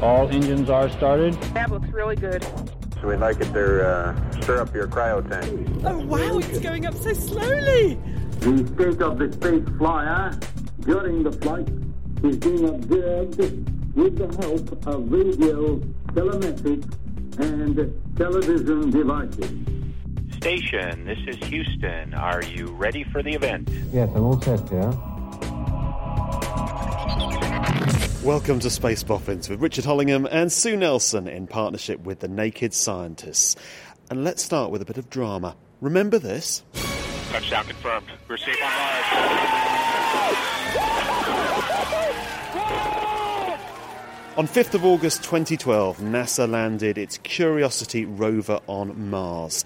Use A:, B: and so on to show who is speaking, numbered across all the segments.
A: All engines are started.
B: That looks really good.
C: So we'd like it to uh, stir up your cryo tank.
B: Oh wow, it's going up so slowly.
D: The state of the space flyer during the flight is being observed with the help of radio, telemetric, and television devices.
E: Station, this is Houston. Are you ready for the event?
F: Yes, I'm all set here.
G: Welcome to Space Boffins with Richard Hollingham and Sue Nelson in partnership with the Naked Scientists. And let's start with a bit of drama. Remember this?
E: Touchdown confirmed. We're safe on Mars.
G: On 5th of August 2012, NASA landed its Curiosity rover on Mars.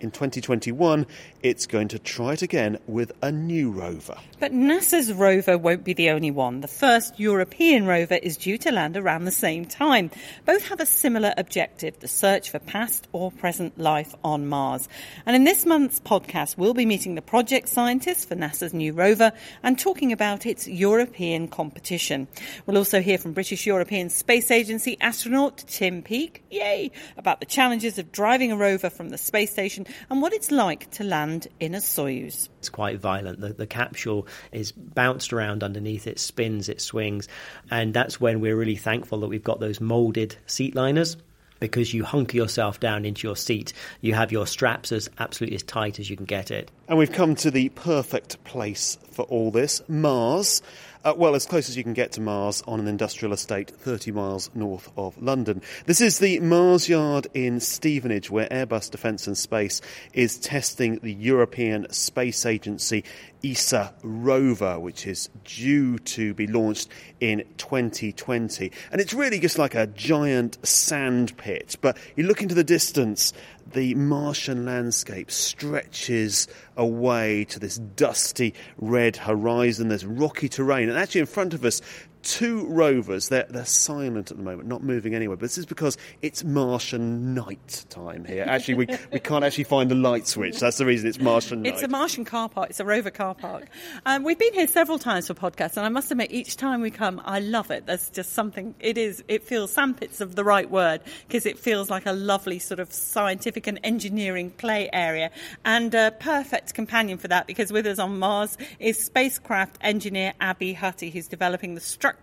G: In 2021, it's going to try it again with a new rover.
H: But NASA's rover won't be the only one. The first European rover is due to land around the same time. Both have a similar objective the search for past or present life on Mars. And in this month's podcast, we'll be meeting the project scientists for NASA's new rover and talking about its European competition. We'll also hear from British European Space Agency astronaut Tim Peake, yay, about the challenges of driving a rover from the space station and what it's like to land in a Soyuz.
I: It's quite violent. The, the capsule is bounced around underneath, it spins, it swings, and that's when we're really thankful that we've got those molded seat liners because you hunker yourself down into your seat. You have your straps as absolutely as tight as you can get it.
G: And we've come to the perfect place for all this Mars. Uh, well, as close as you can get to Mars on an industrial estate 30 miles north of London. This is the Mars Yard in Stevenage, where Airbus Defence and Space is testing the European Space Agency ESA rover, which is due to be launched in 2020. And it's really just like a giant sand pit. But you look into the distance, the Martian landscape stretches away to this dusty red horizon. There's rocky terrain. And actually, in front of us, two rovers. They're, they're silent at the moment, not moving anywhere. But this is because it's Martian night time here. Actually, we, we can't actually find the light switch. That's the reason it's Martian night.
H: It's a Martian car park. It's a rover car park. Um, we've been here several times for podcasts, and I must admit, each time we come, I love it. There's just something. It is. It feels sandpits of the right word because it feels like a lovely sort of scientific and engineering play area, and a perfect companion for that because with us on Mars is spacecraft engineer Abby Hutty, who's developing the structure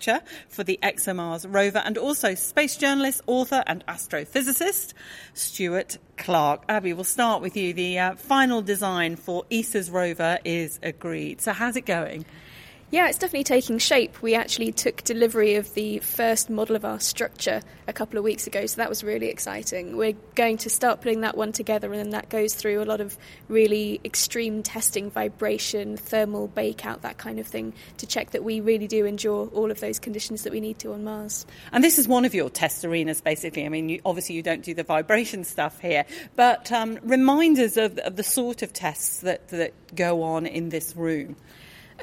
H: for the ExoMars rover, and also space journalist, author, and astrophysicist Stuart Clark. Abby, we'll start with you. The uh, final design for ESA's rover is agreed. So, how's it going?
J: Yeah, it's definitely taking shape. We actually took delivery of the first model of our structure a couple of weeks ago, so that was really exciting. We're going to start putting that one together, and then that goes through a lot of really extreme testing, vibration, thermal bake out, that kind of thing, to check that we really do endure all of those conditions that we need to on Mars.
H: And this is one of your test arenas, basically. I mean, you, obviously, you don't do the vibration stuff here, but um, reminders of, of the sort of tests that, that go on in this room.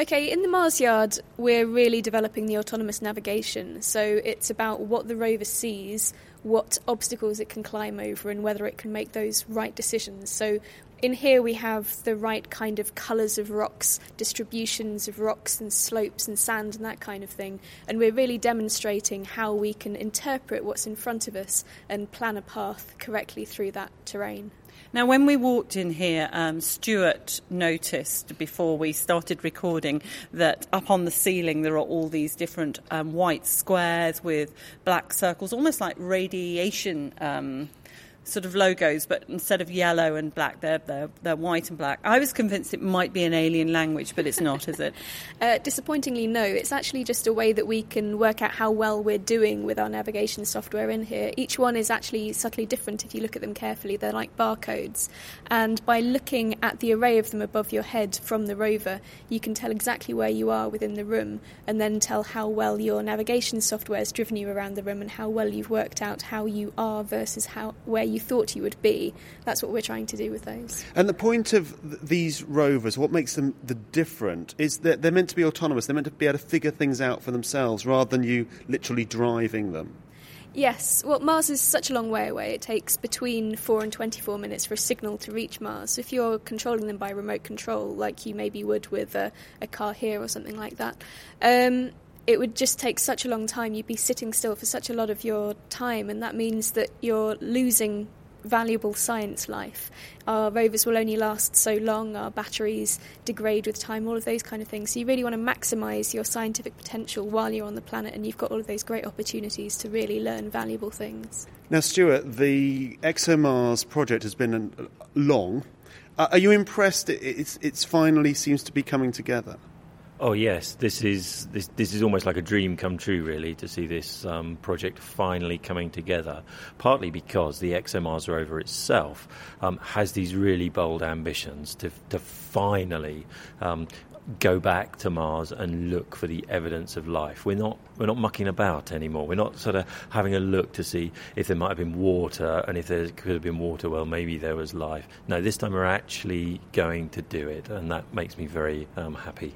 J: Okay, in the Mars Yard, we're really developing the autonomous navigation. So it's about what the rover sees, what obstacles it can climb over, and whether it can make those right decisions. So in here, we have the right kind of colours of rocks, distributions of rocks and slopes and sand and that kind of thing. And we're really demonstrating how we can interpret what's in front of us and plan a path correctly through that terrain.
H: Now, when we walked in here, um, Stuart noticed before we started recording that up on the ceiling there are all these different um, white squares with black circles, almost like radiation. Um, sort of logos, but instead of yellow and black, they're, they're, they're white and black. I was convinced it might be an alien language, but it's not, is it?
J: uh, disappointingly, no. It's actually just a way that we can work out how well we're doing with our navigation software in here. Each one is actually subtly different if you look at them carefully. They're like barcodes. And by looking at the array of them above your head from the rover, you can tell exactly where you are within the room and then tell how well your navigation software has driven you around the room and how well you've worked out how you are versus how where you thought you would be. That's what we're trying to do with those.
G: And the point of th- these rovers, what makes them the different, is that they're meant to be autonomous. They're meant to be able to figure things out for themselves rather than you literally driving them.
J: Yes, well, Mars is such a long way away. It takes between 4 and 24 minutes for a signal to reach Mars. If you're controlling them by remote control, like you maybe would with a, a car here or something like that, um, it would just take such a long time. You'd be sitting still for such a lot of your time, and that means that you're losing valuable science life. Our rovers will only last so long, our batteries degrade with time, all of those kind of things. So you really want to maximise your scientific potential while you're on the planet, and you've got all of those great opportunities to really learn valuable things.
G: Now, Stuart, the ExoMars project has been long. Uh, are you impressed? It it's, it's finally seems to be coming together.
A: Oh yes, this is this this is almost like a dream come true, really, to see this um, project finally coming together. Partly because the ExoMars rover itself um, has these really bold ambitions to to finally. Um, go back to Mars and look for the evidence of life. We're not we're not mucking about anymore. We're not sort of having a look to see if there might have been water and if there could have been water, well maybe there was life. No, this time we're actually going to do it, and that makes me very um, happy.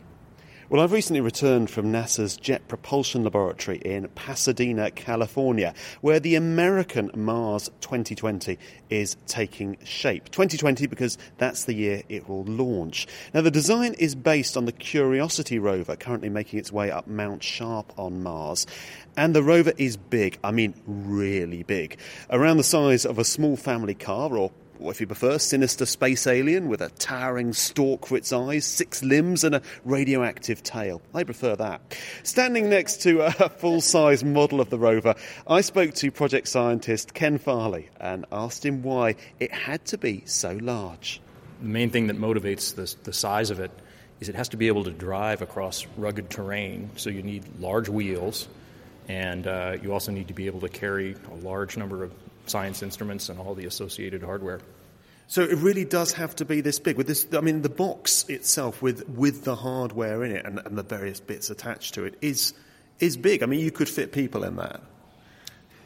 G: Well, I've recently returned from NASA's Jet Propulsion Laboratory in Pasadena, California, where the American Mars 2020 is taking shape. 2020 because that's the year it will launch. Now, the design is based on the Curiosity rover currently making its way up Mount Sharp on Mars. And the rover is big, I mean, really big. Around the size of a small family car or or if you prefer, sinister space alien with a towering stalk for its eyes, six limbs, and a radioactive tail. I prefer that. Standing next to a full size model of the rover, I spoke to project scientist Ken Farley and asked him why it had to be so large.
K: The main thing that motivates the, the size of it is it has to be able to drive across rugged terrain, so you need large wheels. And uh, you also need to be able to carry a large number of science instruments and all the associated hardware.
G: So it really does have to be this big. With this, I mean, the box itself with with the hardware in it and, and the various bits attached to it is is big. I mean, you could fit people in that.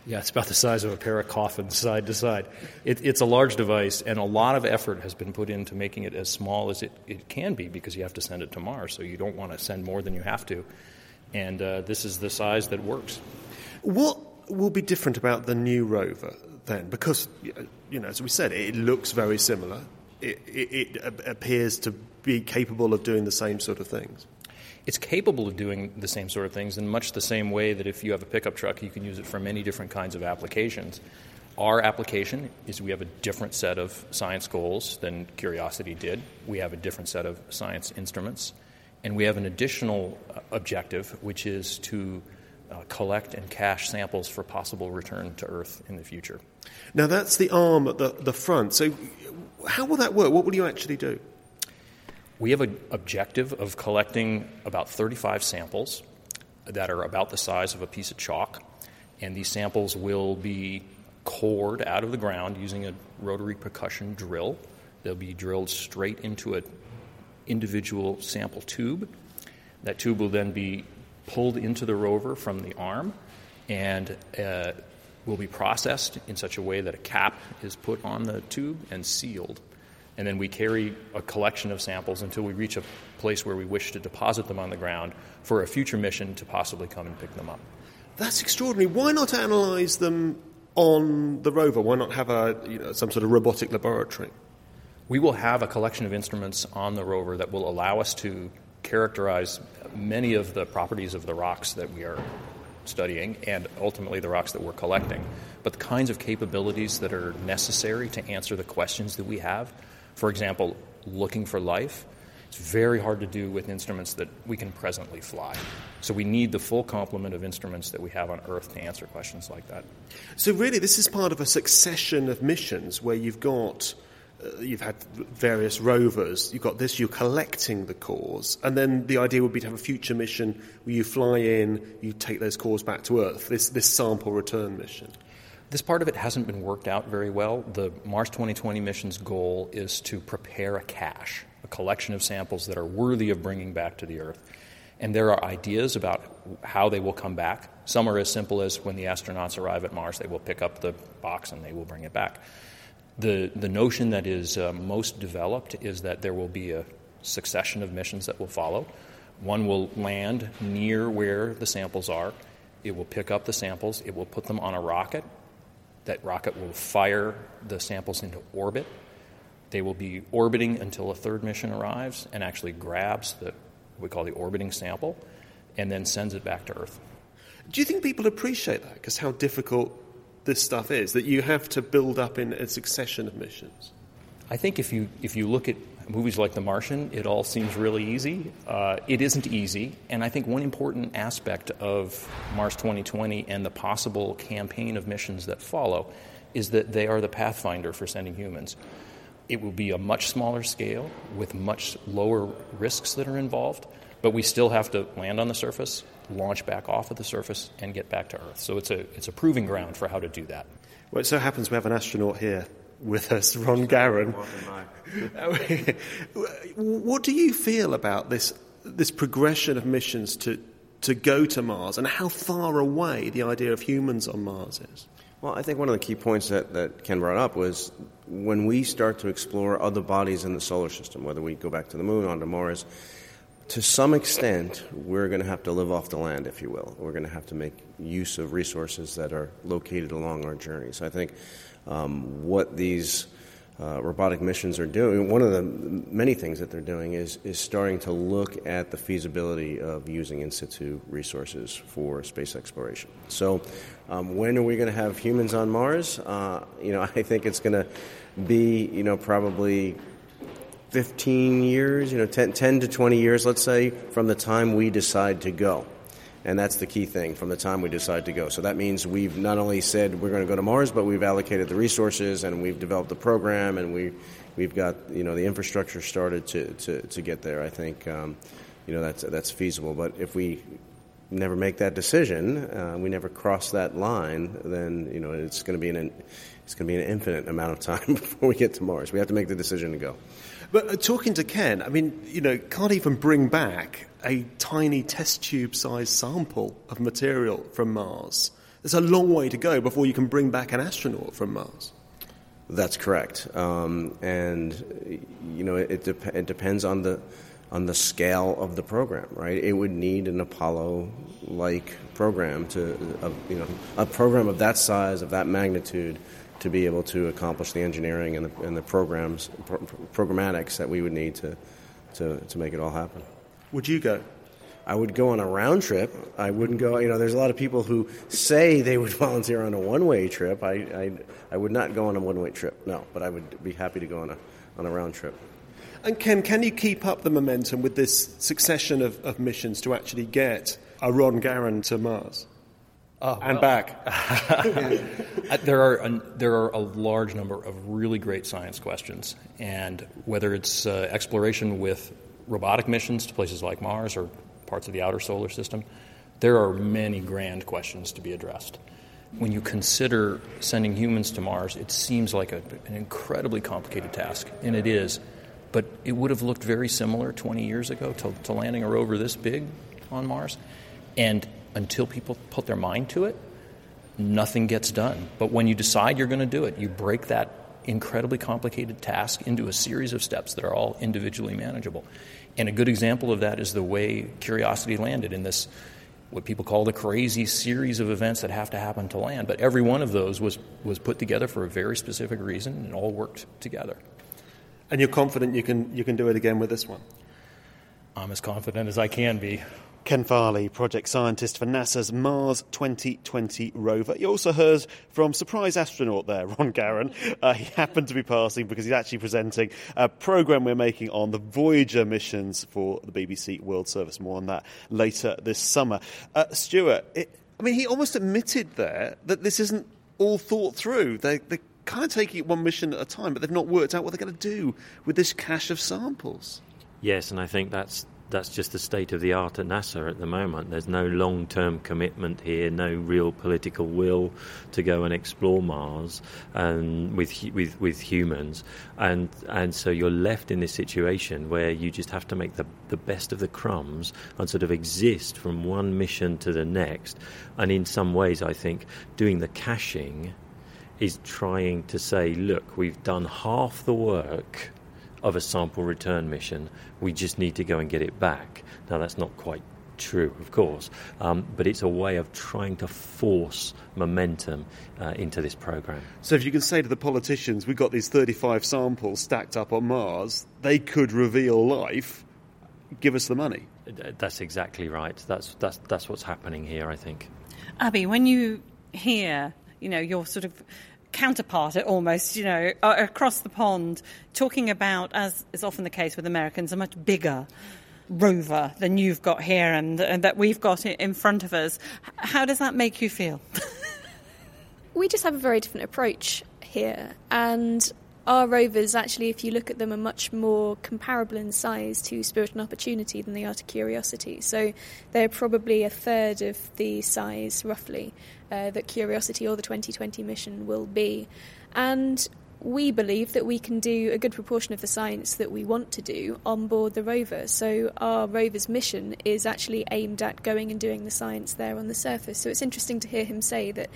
K: Yeah, it's about the size of a pair of coffins side to side. It, it's a large device, and a lot of effort has been put into making it as small as it, it can be because you have to send it to Mars, so you don't want to send more than you have to. And uh, this is the size that works.
G: What will be different about the new rover then? Because, you know, as we said, it looks very similar. It, it, it appears to be capable of doing the same sort of things.
K: It's capable of doing the same sort of things in much the same way that if you have a pickup truck, you can use it for many different kinds of applications. Our application is we have a different set of science goals than Curiosity did. We have a different set of science instruments. And we have an additional uh, objective, which is to uh, collect and cache samples for possible return to Earth in the future.
G: Now, that's the arm at the, the front. So, how will that work? What will you actually do?
K: We have an objective of collecting about 35 samples that are about the size of a piece of chalk, and these samples will be cored out of the ground using a rotary percussion drill. They'll be drilled straight into an individual sample tube. That tube will then be pulled into the rover from the arm and uh, will be processed in such a way that a cap is put on the tube and sealed. And then we carry a collection of samples until we reach a place where we wish to deposit them on the ground for a future mission to possibly come and pick them up.
G: That's extraordinary. Why not analyze them on the rover? Why not have a, you know, some sort of robotic laboratory?
K: We will have a collection of instruments on the rover that will allow us to characterize many of the properties of the rocks that we are studying and ultimately the rocks that we're collecting. But the kinds of capabilities that are necessary to answer the questions that we have, for example, looking for life, it's very hard to do with instruments that we can presently fly. So we need the full complement of instruments that we have on Earth to answer questions like that.
G: So really, this is part of a succession of missions where you've got. Uh, you've had various rovers, you've got this, you're collecting the cores, and then the idea would be to have a future mission where you fly in, you take those cores back to Earth, this, this sample return mission.
K: This part of it hasn't been worked out very well. The Mars 2020 mission's goal is to prepare a cache, a collection of samples that are worthy of bringing back to the Earth. And there are ideas about how they will come back. Some are as simple as when the astronauts arrive at Mars, they will pick up the box and they will bring it back. The, the notion that is uh, most developed is that there will be a succession of missions that will follow. One will land near where the samples are. It will pick up the samples. It will put them on a rocket. That rocket will fire the samples into orbit. They will be orbiting until a third mission arrives and actually grabs the what we call the orbiting sample and then sends it back to Earth.
G: Do you think people appreciate that? Because how difficult this stuff is that you have to build up in a succession of missions.
K: I think if you if you look at movies like The Martian, it all seems really easy. Uh, it isn't easy, and I think one important aspect of Mars 2020 and the possible campaign of missions that follow is that they are the pathfinder for sending humans. It will be a much smaller scale with much lower risks that are involved, but we still have to land on the surface, launch back off of the surface, and get back to Earth. So it's a, it's a proving ground for how to do that.
G: Well, it so happens we have an astronaut here with us, Ron Garan. what do you feel about this, this progression of missions to, to go to Mars and how far away the idea of humans on Mars is?
L: Well, I think one of the key points that, that Ken brought up was when we start to explore other bodies in the solar system, whether we go back to the moon, onto Mars, to some extent, we're going to have to live off the land, if you will. We're going to have to make use of resources that are located along our journey. So I think um, what these uh, robotic missions are doing, one of the many things that they're doing is, is starting to look at the feasibility of using in situ resources for space exploration. So, um, when are we going to have humans on Mars? Uh, you know, I think it's going to be, you know, probably 15 years, you know, 10, 10, to 20 years, let's say, from the time we decide to go. And that's the key thing from the time we decide to go. So that means we've not only said we're going to go to Mars, but we've allocated the resources and we've developed the program and we, we've got you know the infrastructure started to, to, to get there. I think um, you know that's that's feasible. But if we never make that decision, uh, we never cross that line, then you know it's going to be an it's going to be an infinite amount of time before we get to Mars. We have to make the decision to go.
G: But uh, talking to Ken, I mean, you know, can't even bring back a tiny test tube sized sample of material from Mars. There's a long way to go before you can bring back an astronaut from Mars.
L: That's correct, um, and you know it, de- it depends on the on the scale of the program, right? It would need an Apollo-like program to, uh, you know, a program of that size, of that magnitude, to be able to accomplish the engineering and the, and the programs, pro- programmatics that we would need to, to, to make it all happen.
G: Would you go?
L: I would go on a round trip. I wouldn't go, you know, there's a lot of people who say they would volunteer on a one way trip. I, I, I would not go on a one way trip, no, but I would be happy to go on a, on a round trip.
G: And Ken, can you keep up the momentum with this succession of, of missions to actually get a Ron Garan to Mars?
K: Oh,
G: and
K: well.
G: back.
K: there are a, there are a large number of really great science questions, and whether it's uh, exploration with robotic missions to places like Mars or parts of the outer solar system, there are many grand questions to be addressed. When you consider sending humans to Mars, it seems like a, an incredibly complicated task, and it is. But it would have looked very similar 20 years ago to, to landing a rover this big on Mars. And until people put their mind to it, nothing gets done. But when you decide you're going to do it, you break that incredibly complicated task into a series of steps that are all individually manageable. And a good example of that is the way Curiosity landed in this, what people call the crazy series of events that have to happen to land. But every one of those was, was put together for a very specific reason and all worked together.
G: And you're confident you can, you can do it again with this one?
K: I'm as confident as I can be.
G: Ken Farley, project scientist for NASA's Mars 2020 rover. You also heard from surprise astronaut there, Ron Garan. Uh, he happened to be passing because he's actually presenting a program we're making on the Voyager missions for the BBC World Service. More on that later this summer. Uh, Stuart, it, I mean, he almost admitted there that this isn't all thought through. They, they're kind of taking it one mission at a time, but they've not worked out what they're going to do with this cache of samples.
A: Yes, and I think that's that's just the state of the art at NASA at the moment. There's no long term commitment here, no real political will to go and explore Mars and with with with humans, and and so you're left in this situation where you just have to make the the best of the crumbs and sort of exist from one mission to the next. And in some ways, I think doing the caching is trying to say, look, we've done half the work of a sample return mission. We just need to go and get it back. Now, that's not quite true, of course, um, but it's a way of trying to force momentum uh, into this program.
G: So, if you can say to the politicians, we've got these 35 samples stacked up on Mars, they could reveal life, give us the money.
A: That's exactly right. That's, that's, that's what's happening here, I think.
H: Abby, when you hear, you know, your sort of counterpart almost, you know, uh, across the pond, talking about, as is often the case with Americans, a much bigger rover than you've got here and, and that we've got in front of us. How does that make you feel?
J: we just have a very different approach here, and our rovers, actually, if you look at them, are much more comparable in size to Spirit and Opportunity than they are to Curiosity. So they're probably a third of the size, roughly, uh, that Curiosity or the 2020 mission will be. And we believe that we can do a good proportion of the science that we want to do on board the rover. So our rover's mission is actually aimed at going and doing the science there on the surface. So it's interesting to hear him say that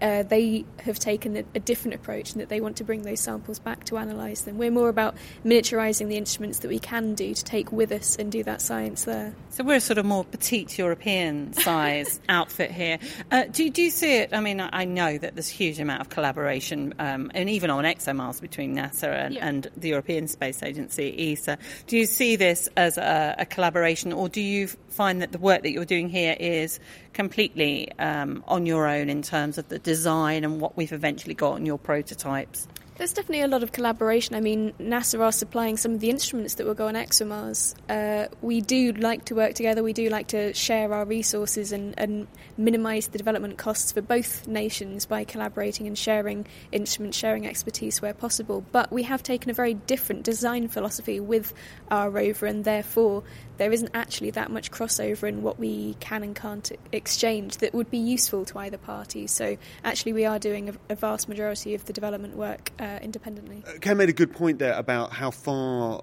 J: uh, they have taken a, a, different approach and that they want to bring those samples back to analyse them. We're more about miniaturising the instruments that we can do to take with us and do that science there.
H: So we're a sort of more petite European size outfit here. Uh, do, do, you see it? I mean, I know that there's a huge amount of collaboration, um, and even on ExoMars between NASA and, yeah. and, the European Space Agency, ESA. Do you see this as a, a collaboration, or do you find that the work that you're doing here is completely um, on your own in terms of the design and what we've eventually got in your prototypes?
J: There's definitely a lot of collaboration. I mean, NASA are supplying some of the instruments that will go on ExoMars. Uh, we do like to work together. We do like to share our resources and, and minimise the development costs for both nations by collaborating and sharing instruments, sharing expertise where possible. But we have taken a very different design philosophy with our rover, and therefore there isn't actually that much crossover in what we can and can't exchange that would be useful to either party. So actually, we are doing a, a vast majority of the development work uh, independently.
G: Uh, Ken made a good point there about how far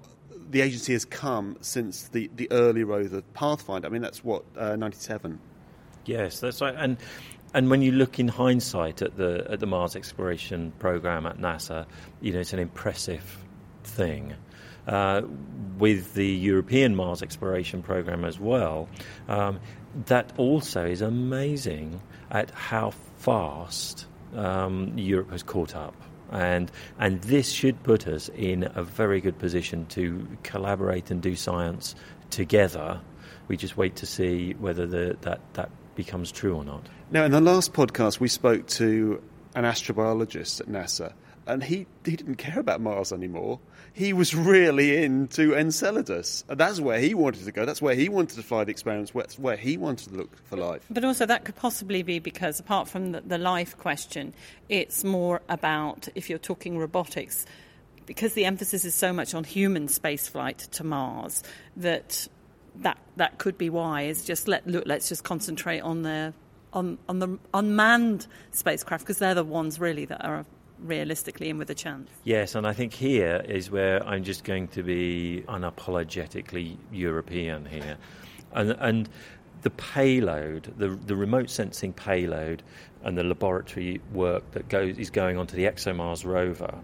G: the agency has come since the, the early of Pathfinder. I mean, that's what, uh, 97?
A: Yes, that's right. And and when you look in hindsight at the at the Mars exploration program at NASA, you know it's an impressive thing. Uh, with the European Mars exploration program as well, um, that also is amazing at how fast um, Europe has caught up. And, and this should put us in a very good position to collaborate and do science together. We just wait to see whether the, that, that becomes true or not.
G: Now, in the last podcast, we spoke to an astrobiologist at NASA, and he, he didn't care about Mars anymore he was really into Enceladus. That's where he wanted to go. That's where he wanted to fly the experiments. That's where he wanted to look for life.
H: But also, that could possibly be because, apart from the, the life question, it's more about if you're talking robotics, because the emphasis is so much on human spaceflight to Mars that that that could be why. Is just let look. Let's just concentrate on the on on the unmanned spacecraft because they're the ones really that are realistically and with a chance.
A: Yes, and I think here is where I'm just going to be unapologetically European here. And, and the payload, the, the remote sensing payload, and the laboratory work that goes, is going onto the ExoMars rover,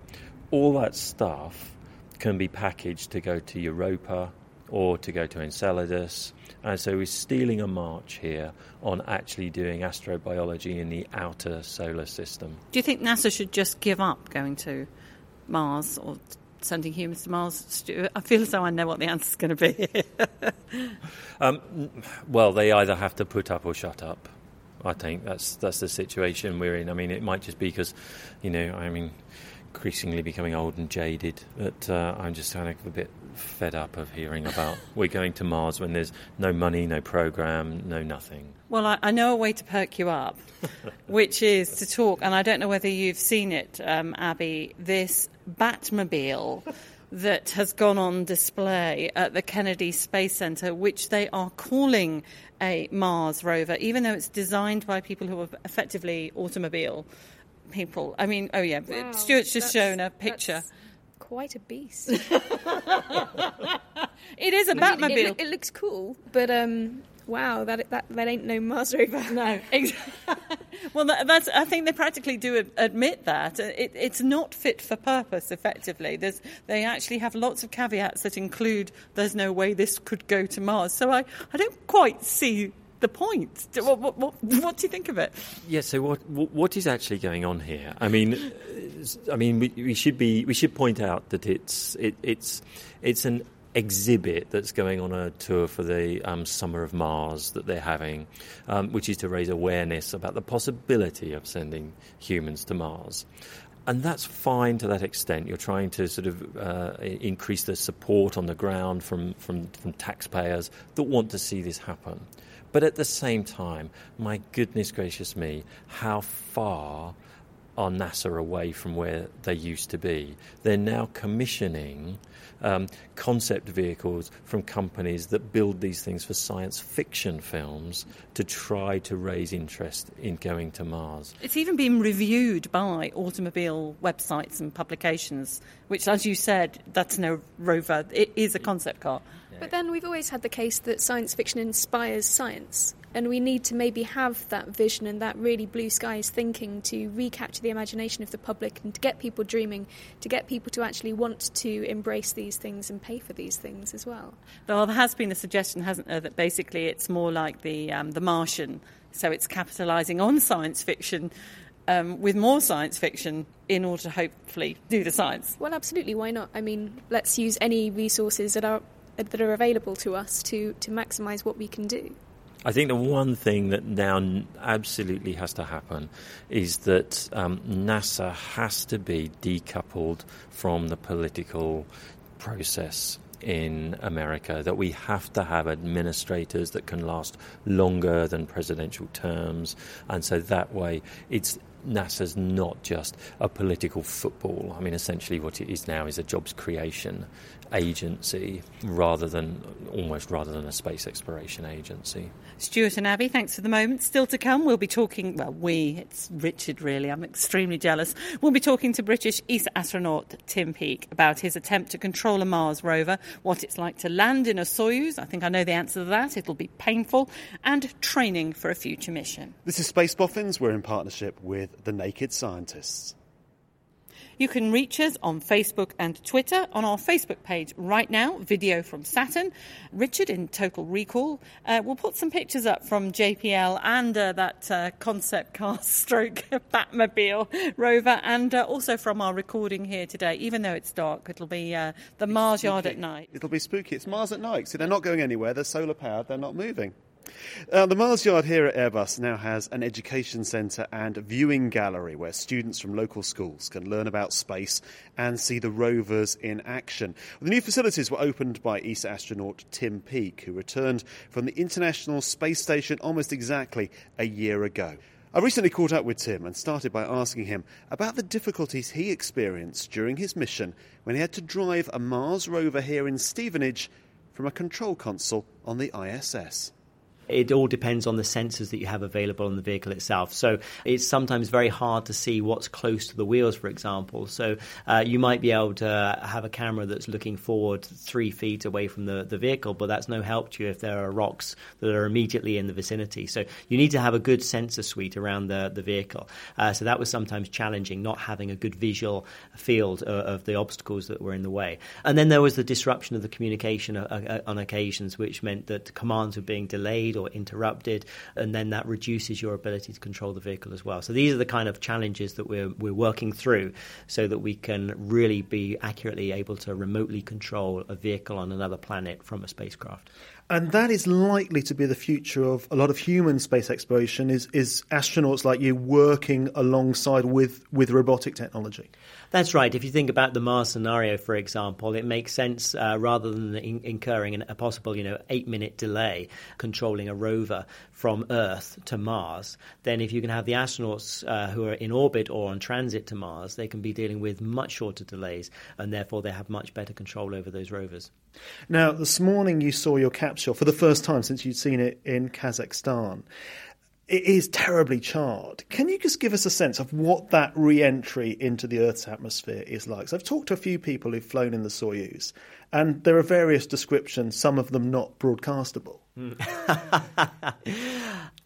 A: all that stuff can be packaged to go to Europa or to go to Enceladus and so we're stealing a march here on actually doing astrobiology in the outer solar system.
H: Do you think NASA should just give up going to Mars or sending humans to Mars, I feel as though I know what the answer is going to be.
A: um, well, they either have to put up or shut up. I think that's that's the situation we're in. I mean, it might just be because, you know, I mean, increasingly becoming old and jaded. But uh, I'm just kind of a bit fed up of hearing about we're going to Mars when there's no money, no program, no nothing.
H: Well, I, I know a way to perk you up, which is to talk, and I don't know whether you've seen it, um, Abby, this Batmobile that has gone on display at the Kennedy Space Center, which they are calling a Mars rover, even though it's designed by people who are effectively automobile people. I mean, oh yeah, wow, Stuart's just shown a picture.
J: Quite a beast.
H: it is a Batmobile. Mean,
J: it, it, looks cool, but um, wow, that that that ain't no Mars rover.
H: No, well, that, that's. I think they practically do admit that it, it's not fit for purpose. Effectively, there's they actually have lots of caveats that include there's no way this could go to Mars. So I I don't quite see the point. What, what, what, what, do you think of it?
A: Yeah. So what what is actually going on here? I mean, I mean, we, we should be we should point out that it's it, it's it's an exhibit that's going on a tour for the um, Summer of Mars that they're having, um, which is to raise awareness about the possibility of sending humans to Mars. And that's fine to that extent. You're trying to sort of uh, increase the support on the ground from, from, from taxpayers that want to see this happen. But at the same time, my goodness gracious me, how far are NASA away from where they used to be? They're now commissioning um, concept vehicles from companies that build these things for science fiction films to try to raise interest in going to Mars.
H: It's even been reviewed by automobile websites and publications, which, as you said, that's no rover, it is a concept car.
J: But then we've always had the case that science fiction inspires science, and we need to maybe have that vision and that really blue skies thinking to recapture the imagination of the public and to get people dreaming, to get people to actually want to embrace these things and pay for these things as well.
H: Well, there has been a suggestion, hasn't there, that basically it's more like the um, the Martian, so it's capitalising on science fiction. Um, with more science fiction in order to hopefully do the science.
J: Well, absolutely. Why not? I mean, let's use any resources that are that are available to us to, to maximise what we can do.
A: I think the one thing that now absolutely has to happen is that um, NASA has to be decoupled from the political process in America, that we have to have administrators that can last longer than presidential terms. And so that way, it's NASA's not just a political football. I mean, essentially, what it is now is a jobs creation agency rather than almost rather than a space exploration agency.
H: Stuart and Abby, thanks for the moment. Still to come, we'll be talking. Well, we, it's Richard really. I'm extremely jealous. We'll be talking to British ESA astronaut Tim Peake about his attempt to control a Mars rover, what it's like to land in a Soyuz. I think I know the answer to that. It'll be painful, and training for a future mission.
G: This is Space Boffins. We're in partnership with the Naked Scientists.
H: You can reach us on Facebook and Twitter. On our Facebook page right now, video from Saturn. Richard in Total Recall. Uh, we'll put some pictures up from JPL and uh, that uh, concept car stroke Batmobile rover, and uh, also from our recording here today. Even though it's dark, it'll be uh, the Mars spooky. Yard at night.
G: It'll be spooky. It's Mars at night. See, they're not going anywhere. They're solar powered. They're not moving. Uh, the Mars Yard here at Airbus now has an education centre and viewing gallery where students from local schools can learn about space and see the rovers in action. The new facilities were opened by ESA astronaut Tim Peake, who returned from the International Space Station almost exactly a year ago. I recently caught up with Tim and started by asking him about the difficulties he experienced during his mission when he had to drive a Mars rover here in Stevenage from a control console on the ISS.
I: It all depends on the sensors that you have available on the vehicle itself. So it's sometimes very hard to see what's close to the wheels, for example. So uh, you might be able to have a camera that's looking forward three feet away from the, the vehicle, but that's no help to you if there are rocks that are immediately in the vicinity. So you need to have a good sensor suite around the, the vehicle. Uh, so that was sometimes challenging, not having a good visual field of, uh, of the obstacles that were in the way. And then there was the disruption of the communication uh, uh, on occasions, which meant that commands were being delayed delayed or interrupted, and then that reduces your ability to control the vehicle as well. So these are the kind of challenges that we're we're working through, so that we can really be accurately able to remotely control a vehicle on another planet from a spacecraft.
G: And that is likely to be the future of a lot of human space exploration is, is astronauts like you working alongside with, with robotic technology.
I: That's right. If you think about the Mars scenario, for example, it makes sense uh, rather than in- incurring an, a possible, you know, eight-minute delay controlling a rover from Earth to Mars. Then, if you can have the astronauts uh, who are in orbit or on transit to Mars, they can be dealing with much shorter delays, and therefore they have much better control over those rovers.
G: Now, this morning you saw your for the first time since you'd seen it in Kazakhstan it is terribly charred. Can you just give us a sense of what that re entry into the Earth's atmosphere is like? So I've talked to a few people who've flown in the Soyuz, and there are various descriptions, some of them not broadcastable.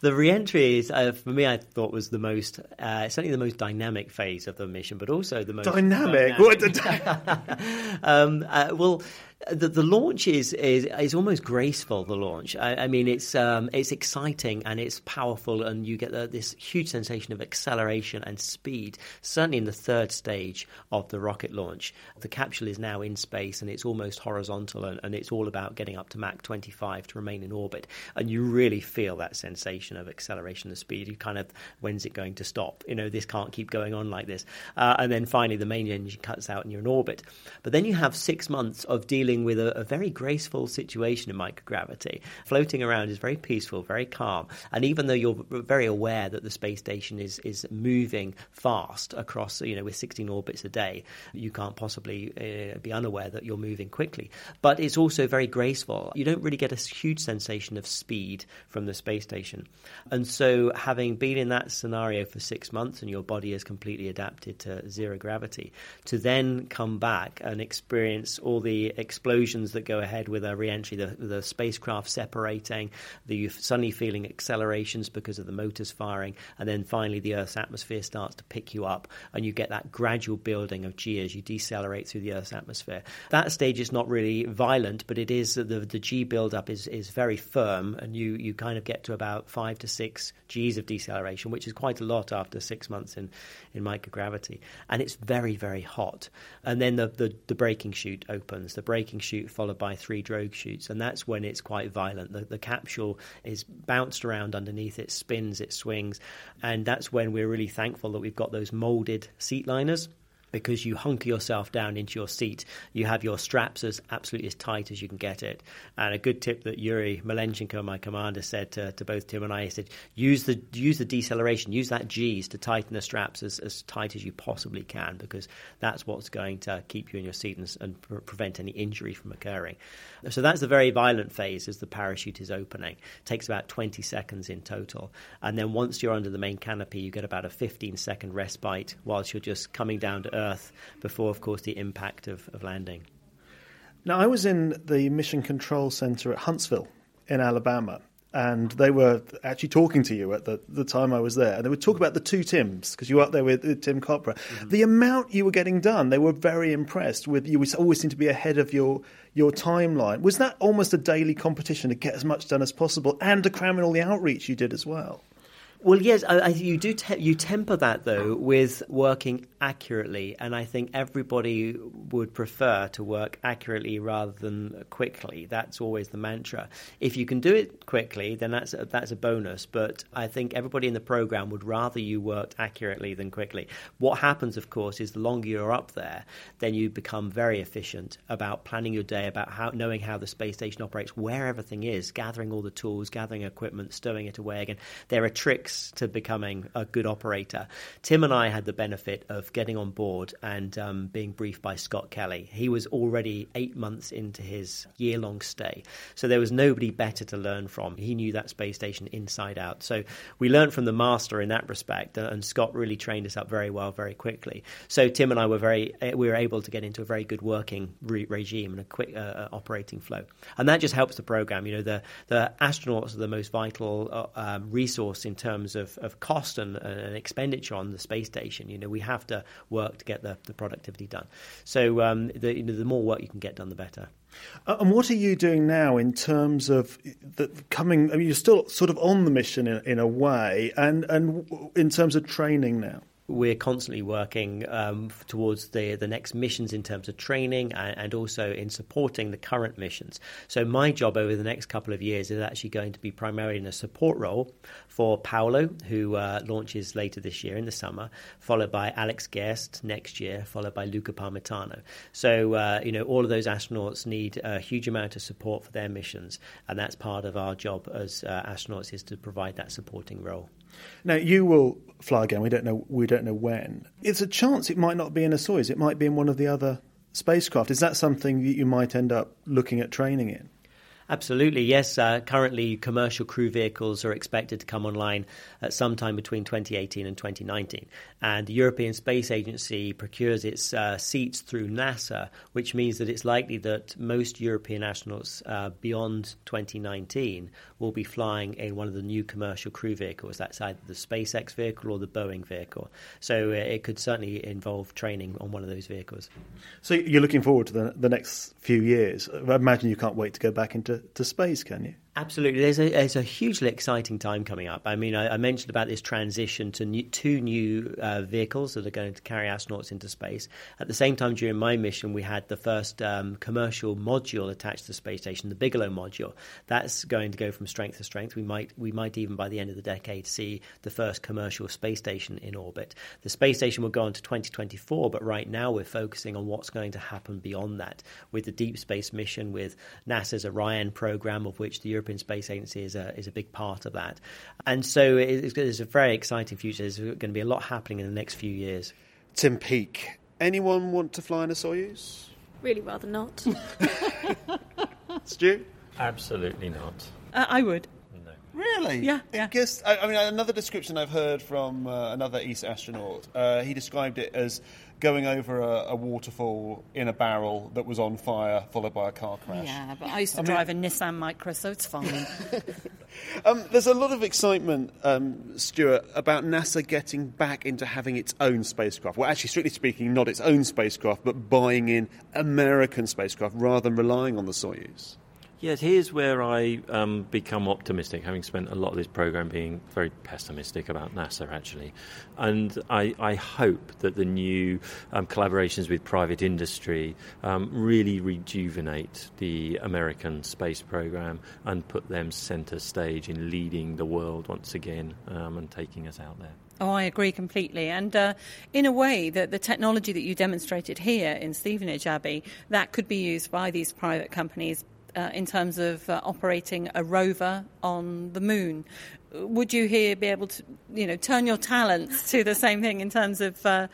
I: the re-entry is, uh, for me, I thought was the most, uh, certainly the most dynamic phase of the mission, but also the most
G: dynamic.
I: dynamic. um, uh, well, the, the launch is, is is almost graceful. The launch, I, I mean, it's um, it's exciting and it's powerful, and you get the, this huge sensation of acceleration and speed. Certainly in the third stage of the rocket launch, the capsule is now in space and it's almost horizontal, and, and it's all about getting up to Mach 25 to remain in orbit, and you really feel that sensation of acceleration and speed. You kind of, when's it going to stop? You know, this can't keep going on like this. Uh, and then finally, the main engine cuts out and you're in orbit. But then you have six months of dealing dealing with a, a, very graceful situation in microgravity. Floating around is very peaceful, very calm. And even though you're very aware that the space station is, is moving fast across, you know, with 16 orbits a day, you can't possibly uh, be unaware that you're moving quickly. But it's also very graceful. You don't really get a huge sensation of speed from the space station. And so, having been in that scenario for six months and your body is completely adapted to zero gravity, to then come back and experience all the explosions that go ahead with a re-entry, the, the spacecraft separating, the suddenly feeling accelerations because of the motors firing, and then finally the Earth's atmosphere starts to pick you up, and you get that gradual building of G as. You decelerate through the Earth's atmosphere. That stage is not really violent, but it is the the G buildup is is very firm, and you you kind of get to about five to six G's of deceleration, which is quite a lot after six months in in microgravity, and it's very very hot, and then the the, the braking chute opens, the braking chute followed by three drogue chutes, and that's when it's quite violent. The, the capsule is bounced around underneath, it spins, it swings, and that's when we're really thankful that we've got those molded seat liners because you hunker yourself down into your seat. You have your straps as absolutely as tight as you can get it. And a good tip that Yuri Malenchenko, my commander, said to, to both Tim and I, he said, use the use the deceleration, use that G's to tighten the straps as, as tight as you possibly can, because that's what's going to keep you in your seat and, and pre- prevent any injury from occurring. So that's the very violent phase as the parachute is opening. It takes about 20 seconds in total. And then once you're under the main canopy, you get about a 15 second respite whilst you're just coming down to Earth before, of course, the impact of, of landing.
G: Now, I was in the Mission Control Center at Huntsville in Alabama, and they were actually talking to you at the, the time I was there. And they would talk about the two Tims, because you were up there with, with Tim Kopra. Mm-hmm. The amount you were getting done, they were very impressed with. You always seemed to be ahead of your, your timeline. Was that almost a daily competition to get as much done as possible and to cram in all the outreach you did as well?
I: Well, yes, I, I, you do. Te- you temper that though with working accurately, and I think everybody would prefer to work accurately rather than quickly. That's always the mantra. If you can do it quickly, then that's a, that's a bonus. But I think everybody in the program would rather you worked accurately than quickly. What happens, of course, is the longer you're up there, then you become very efficient about planning your day, about how knowing how the space station operates, where everything is, gathering all the tools, gathering equipment, stowing it away again. There are tricks to becoming a good operator. Tim and I had the benefit of getting on board and um, being briefed by Scott Kelly. He was already eight months into his year long stay. So there was nobody better to learn from. He knew that space station inside out. So we learned from the master in that respect, uh, and Scott really trained us up very well, very quickly. So Tim and I were very, uh, we were able to get into a very good working re- regime and a quick uh, uh, operating flow. And that just helps the program. You know, the, the astronauts are the most vital uh, um, resource in terms terms of, of cost and, and expenditure on the space station. You know, we have to work to get the, the productivity done. So um, the, you know, the more work you can get done, the better.
G: Uh, and what are you doing now in terms of the coming? I mean, you're still sort of on the mission in, in a way, and and in terms of training now
I: we're constantly working um, towards the the next missions in terms of training and, and, also in supporting the current missions. So my job over the next couple of years is actually going to be primarily in a support role for Paolo, who uh, launches later this year in the summer, followed by Alex Gerst next year, followed by Luca Parmitano. So uh, you know all of those astronauts need a huge amount of support for their missions, and that's part of our job as uh, astronauts is to provide that supporting role.
G: Now you will fly again. We don't know. We don't know when. It's a chance it might not be in a Soyuz. It might be in one of the other spacecraft. Is that something that you might end up looking at training in?
I: Absolutely, yes. Uh, currently, commercial crew vehicles are expected to come online at some time between 2018 and 2019. And the European Space Agency procures its uh, seats through NASA, which means that it's likely that most European astronauts uh, beyond 2019 will be flying in one of the new commercial crew vehicles. That's either the SpaceX vehicle or the Boeing vehicle. So uh, it could certainly involve training on one of those vehicles.
G: So you're looking forward to the, the next few years. I imagine you can't wait to go back into to space, can you?
I: Absolutely. There's a, there's a hugely exciting time coming up. I mean, I, I mentioned about this transition to new, two new uh, vehicles that are going to carry astronauts into space. At the same time, during my mission, we had the first um, commercial module attached to the space station, the Bigelow module. That's going to go from strength to strength. We might, we might even by the end of the decade see the first commercial space station in orbit. The space station will go on to 2024, but right now we're focusing on what's going to happen beyond that with the deep space mission, with NASA's Orion program, of which the European European Space Agency is a, is a big part of that. And so it's, it's a very exciting future. There's going to be a lot happening in the next few years.
G: Tim Peake, anyone want to fly in a Soyuz?
J: Really rather not.
G: Stu?
A: Absolutely not.
H: Uh, I would.
G: Really?
H: Yeah, yeah.
G: Because I, I, mean, another description I've heard from uh, another ESA astronaut. Uh, he described it as going over a, a, waterfall in a barrel that was on fire, followed by a car crash.
H: Yeah, but I used to I drive mean... a Nissan Micra, so it's fine.
G: um, there's a lot of excitement, um, Stuart, about NASA getting back into having its own spacecraft. Well, actually, strictly speaking, not its own spacecraft, but buying in American spacecraft rather than relying on the Soyuz.
A: Yes, here's where I um, become optimistic, having spent a lot of this program being very pessimistic about NASA, actually. And I, I hope that the new um, collaborations with private industry um, really rejuvenate the American space program and put them centre stage in leading the world once again um, and taking us out there.
H: Oh, I agree completely. And uh, in a way, that the technology that you demonstrated here in Stevenage Abbie, that could be used by these private companies uh, in terms of uh, operating a rover on the moon. Would you here be able to, you know, turn your talents to the same thing in terms of uh,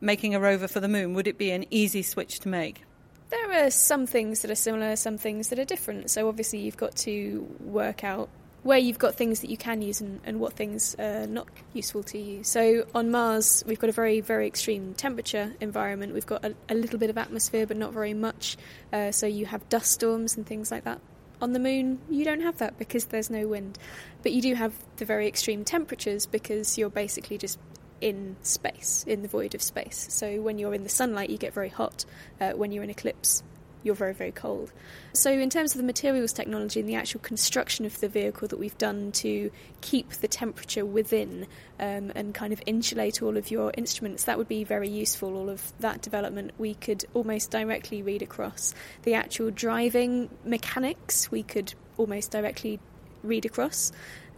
H: making a rover for the moon? Would it be an easy switch to make?
J: There are some things that are similar, some things that are different. So obviously, you've got to work out where you've got things that you can use and, and what things are not useful to you. So on Mars, we've got a very, very extreme temperature environment. We've got a, a little bit of atmosphere, but not very much. Uh, so you have dust storms and things like that. On the moon, you don't have that because there's no wind. But you do have the very extreme temperatures because you're basically just in space, in the void of space. So when you're in the sunlight, you get very hot. Uh, when you're in eclipse, you're very, very cold. So, in terms of the materials technology and the actual construction of the vehicle that we've done to keep the temperature within um, and kind of insulate all of your instruments, that would be very useful. All of that development we could almost directly read across. The actual driving mechanics we could almost directly read across.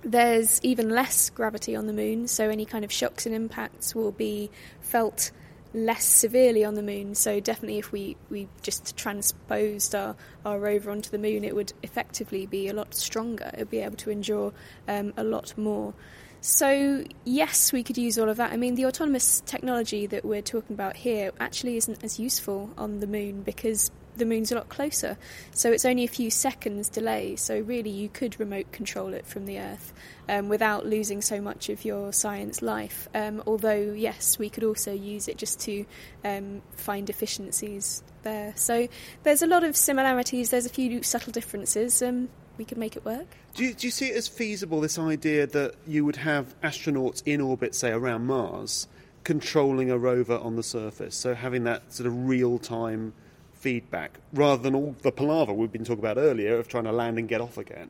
J: There's even less gravity on the moon, so any kind of shocks and impacts will be felt less severely on the moon. So definitely, if we, we just transposed our, our rover onto the moon, it would effectively be a lot stronger. It would be able to endure um, a lot more. So yes, we could use all of that. I mean, the autonomous technology that we're talking about here actually isn't as useful on the moon because the moon's a lot closer. So it's only a few seconds delay. So really, you could remote control it from the Earth um, without losing so much of your science life. Um, although, yes, we could also use it just to um, find efficiencies there. So there's a lot of similarities. There's a few subtle differences. Um, we could make it work.
G: Do you, do you see it as feasible, this idea that you would have astronauts in orbit, say, around Mars, controlling a rover on the surface? So having that sort of real time feedback rather than all the palaver we've been talking about earlier of trying to land and get off again?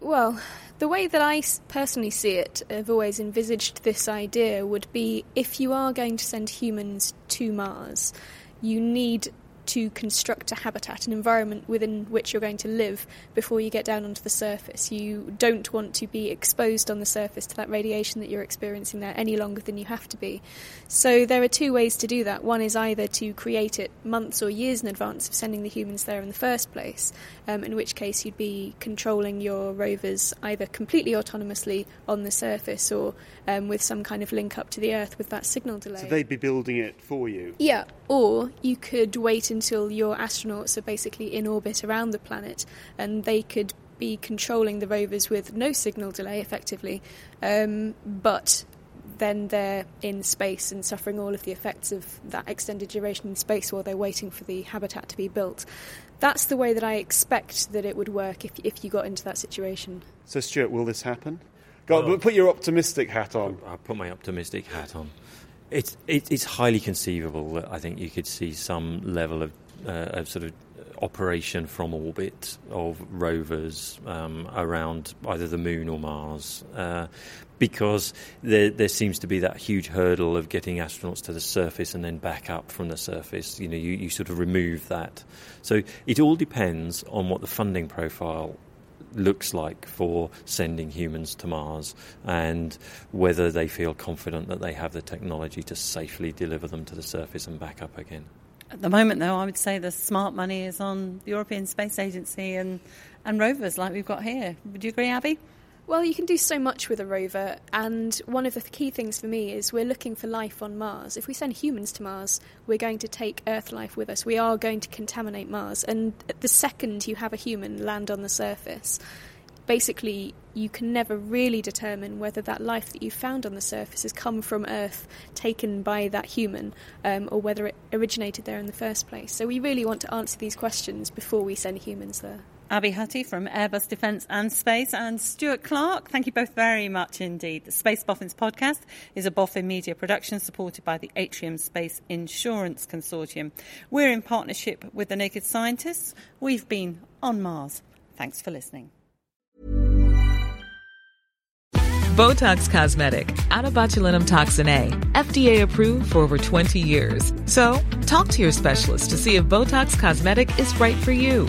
J: Well, the way that I personally see it, I've always envisaged this idea would be if you are going to send humans to Mars, you need to construct a habitat, an environment within which you're going to live before you get down onto the surface. You don't want to be exposed on the surface to that radiation that you're experiencing there any longer than you have to be. So there are two ways to do that. One is either to create it months or years in advance of sending the humans there in the first place, um, in which case you'd be controlling your rovers either completely autonomously on the surface or um, with some kind of link up to the Earth with that signal delay.
G: So they'd be building it for you?
J: Yeah, or you could wait until your astronauts are basically in orbit around the planet and they could be controlling the rovers with no signal delay effectively, um, but then they're in space and suffering all of the effects of that extended duration in space while they're waiting for the habitat to be built. That's the way that I expect that it would work if, if you got into that situation.
G: So, Stuart, will this happen? Go well, put your optimistic hat on.
A: I'll put my optimistic hat on. It's it, it's highly conceivable that I think you could see some level of, uh, of sort of operation from orbit of rovers um, around either the moon or Mars, uh, because there, there seems to be that huge hurdle of getting astronauts to the surface and then back up from the surface. You know, you, you sort of remove that. So it all depends on what the funding profile looks like for sending humans to Mars and whether they feel confident that they have the technology to safely deliver them to the surface and back up again.
H: At the moment, though, I would say the smart money is on the European Space Agency and, and rovers like we've got here. Would you agree, Abbie?
J: Well, you can do so much with a rover, and one of the key things for me is we're looking for life on Mars. If we send humans to Mars, we're going to take Earth life with us. We are going to contaminate Mars, and the second you have a human land on the surface, basically you can never really determine whether that life that you found on the surface has come from Earth, taken by that human, um, or whether it originated there in the first place. So we really want to answer these questions before we send humans there.
H: Abbie Hutty from Airbus Defence and Space and Stuart Clark, thank you both very much indeed. The Space Boffins podcast is a Boffin media production supported by the Atrium Space Insurance Consortium. We're in partnership with the Naked Scientists. We've been on Mars. Thanks for listening.
M: Botox Cosmetic, onabotulinumtoxinA, FDA approved for over 20 years. So, talk to your specialist to see if Botox Cosmetic is right for you.